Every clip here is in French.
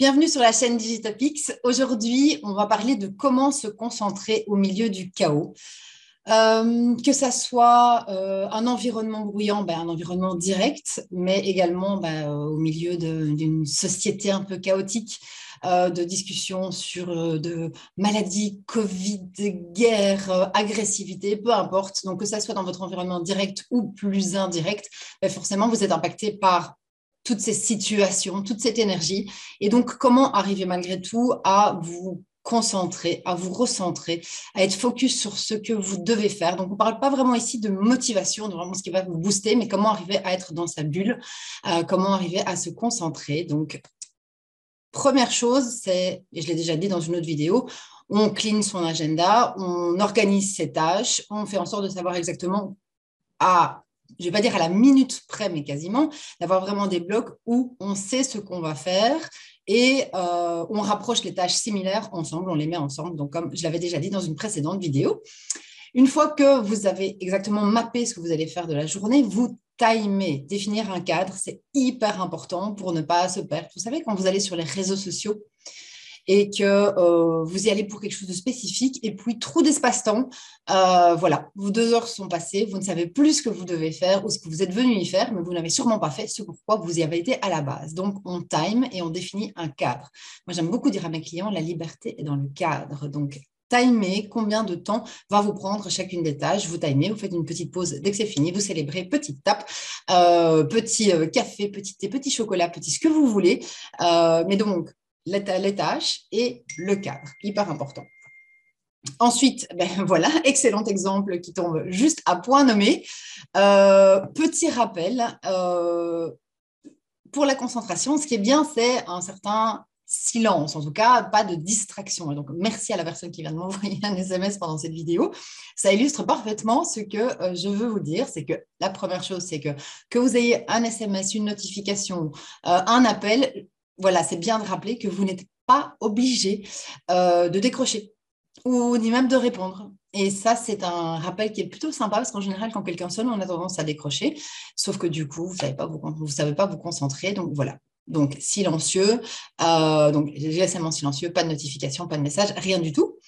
Bienvenue sur la chaîne Digitopix. Aujourd'hui, on va parler de comment se concentrer au milieu du chaos. Euh, que ça soit euh, un environnement bruyant, ben, un environnement direct, mais également ben, au milieu d'une société un peu chaotique, euh, de discussions sur de maladies, Covid, guerre, agressivité, peu importe. Donc que ça soit dans votre environnement direct ou plus indirect, ben, forcément vous êtes impacté par toutes ces situations, toute cette énergie. Et donc, comment arriver malgré tout à vous concentrer, à vous recentrer, à être focus sur ce que vous devez faire? Donc, on ne parle pas vraiment ici de motivation, de vraiment ce qui va vous booster, mais comment arriver à être dans sa bulle, euh, comment arriver à se concentrer? Donc, première chose, c'est, et je l'ai déjà dit dans une autre vidéo, on clean son agenda, on organise ses tâches, on fait en sorte de savoir exactement à je ne vais pas dire à la minute près, mais quasiment, d'avoir vraiment des blocs où on sait ce qu'on va faire et euh, on rapproche les tâches similaires ensemble, on les met ensemble. Donc, comme je l'avais déjà dit dans une précédente vidéo, une fois que vous avez exactement mappé ce que vous allez faire de la journée, vous timez, définir un cadre, c'est hyper important pour ne pas se perdre. Vous savez, quand vous allez sur les réseaux sociaux, et que euh, vous y allez pour quelque chose de spécifique. Et puis, trou d'espace-temps, euh, voilà, vos deux heures sont passées, vous ne savez plus ce que vous devez faire ou ce que vous êtes venu y faire, mais vous n'avez sûrement pas fait ce pourquoi vous y avez été à la base. Donc, on time et on définit un cadre. Moi, j'aime beaucoup dire à mes clients, la liberté est dans le cadre. Donc, timer combien de temps va vous prendre chacune des tâches? Vous timez, vous faites une petite pause dès que c'est fini, vous célébrez, petite tape, euh, petit café, petit thé, petit chocolat, petit ce que vous voulez. mais donc, les tâches et le cadre, hyper important. Ensuite, ben voilà, excellent exemple qui tombe juste à point nommé. Euh, petit rappel, euh, pour la concentration, ce qui est bien, c'est un certain silence, en tout cas, pas de distraction. Et donc, merci à la personne qui vient de m'envoyer un SMS pendant cette vidéo. Ça illustre parfaitement ce que euh, je veux vous dire. C'est que la première chose, c'est que que vous ayez un SMS, une notification, un appel, voilà, c'est bien de rappeler que vous n'êtes pas obligé euh, de décrocher ou ni même de répondre. Et ça, c'est un rappel qui est plutôt sympa parce qu'en général, quand quelqu'un sonne, on a tendance à décrocher. Sauf que du coup, vous ne savez, pas vous, savez pas vous concentrer. Donc voilà. Donc silencieux, euh, donc GSM en silencieux, pas de notification, pas de message, rien du tout.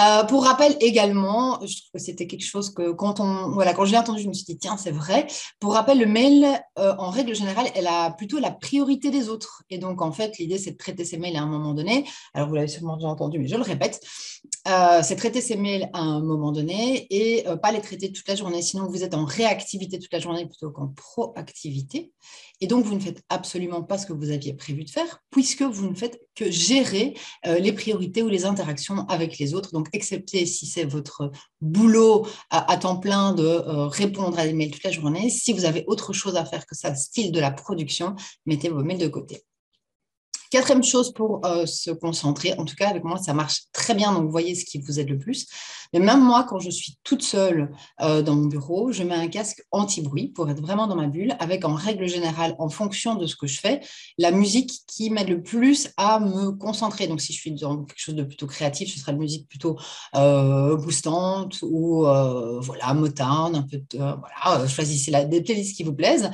Euh, pour rappel également, je trouve que c'était quelque chose que quand on voilà quand j'ai entendu, je me suis dit tiens c'est vrai. Pour rappel, le mail euh, en règle générale, elle a plutôt la priorité des autres. Et donc en fait, l'idée c'est de traiter ces mails à un moment donné. Alors vous l'avez sûrement déjà entendu, mais je le répète, euh, c'est traiter ces mails à un moment donné et pas les traiter toute la journée. Sinon vous êtes en réactivité toute la journée plutôt qu'en proactivité. Et donc vous ne faites absolument pas ce que vous aviez prévu de faire puisque vous ne faites que gérer les priorités ou les interactions avec les autres. Donc excepté si c'est votre boulot à, temps plein de euh, répondre à des mails toute la journée. Si vous avez autre chose à faire que ça, style de la production, mettez vos mails de côté. Quatrième chose pour euh, se concentrer, en tout cas avec moi ça marche très bien, donc vous voyez ce qui vous aide le plus. Mais même moi, quand je suis toute seule euh, dans mon bureau, je mets un casque anti-bruit pour être vraiment dans ma bulle, avec en règle générale, en fonction de ce que je fais, la musique qui m'aide le plus à me concentrer. Donc si je suis dans quelque chose de plutôt créatif, ce sera une musique plutôt euh, boostante ou voilà, Motown, un peu voilà, choisissez la, des playlists qui vous plaisent.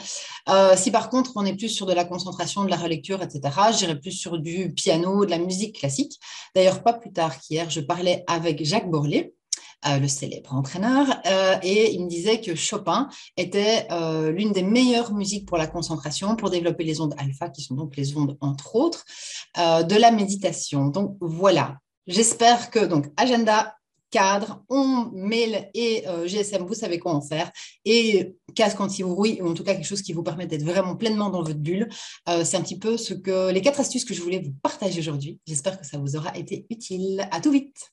si par contre on est plus sur de la concentration, de la relecture, etc., j'irai plus sur du piano, de la musique classique. D'ailleurs, pas plus tard qu'hier, je parlais avec Jacques Borlet, euh, le célèbre entraîneur, euh, et il me disait que Chopin était euh, l'une des meilleures musiques pour la concentration, pour développer les ondes alpha, qui sont donc les ondes, entre autres, de la méditation. Donc voilà, j'espère que donc agenda cadre, on mail et GSM, vous savez quoi en faire. Et casque anti-bruit, ou en tout cas quelque chose qui vous permet d'être vraiment pleinement dans votre bulle. c'est un petit peu ce que les quatre astuces que je voulais vous partager aujourd'hui. J'espère que ça vous aura été utile. À tout vite.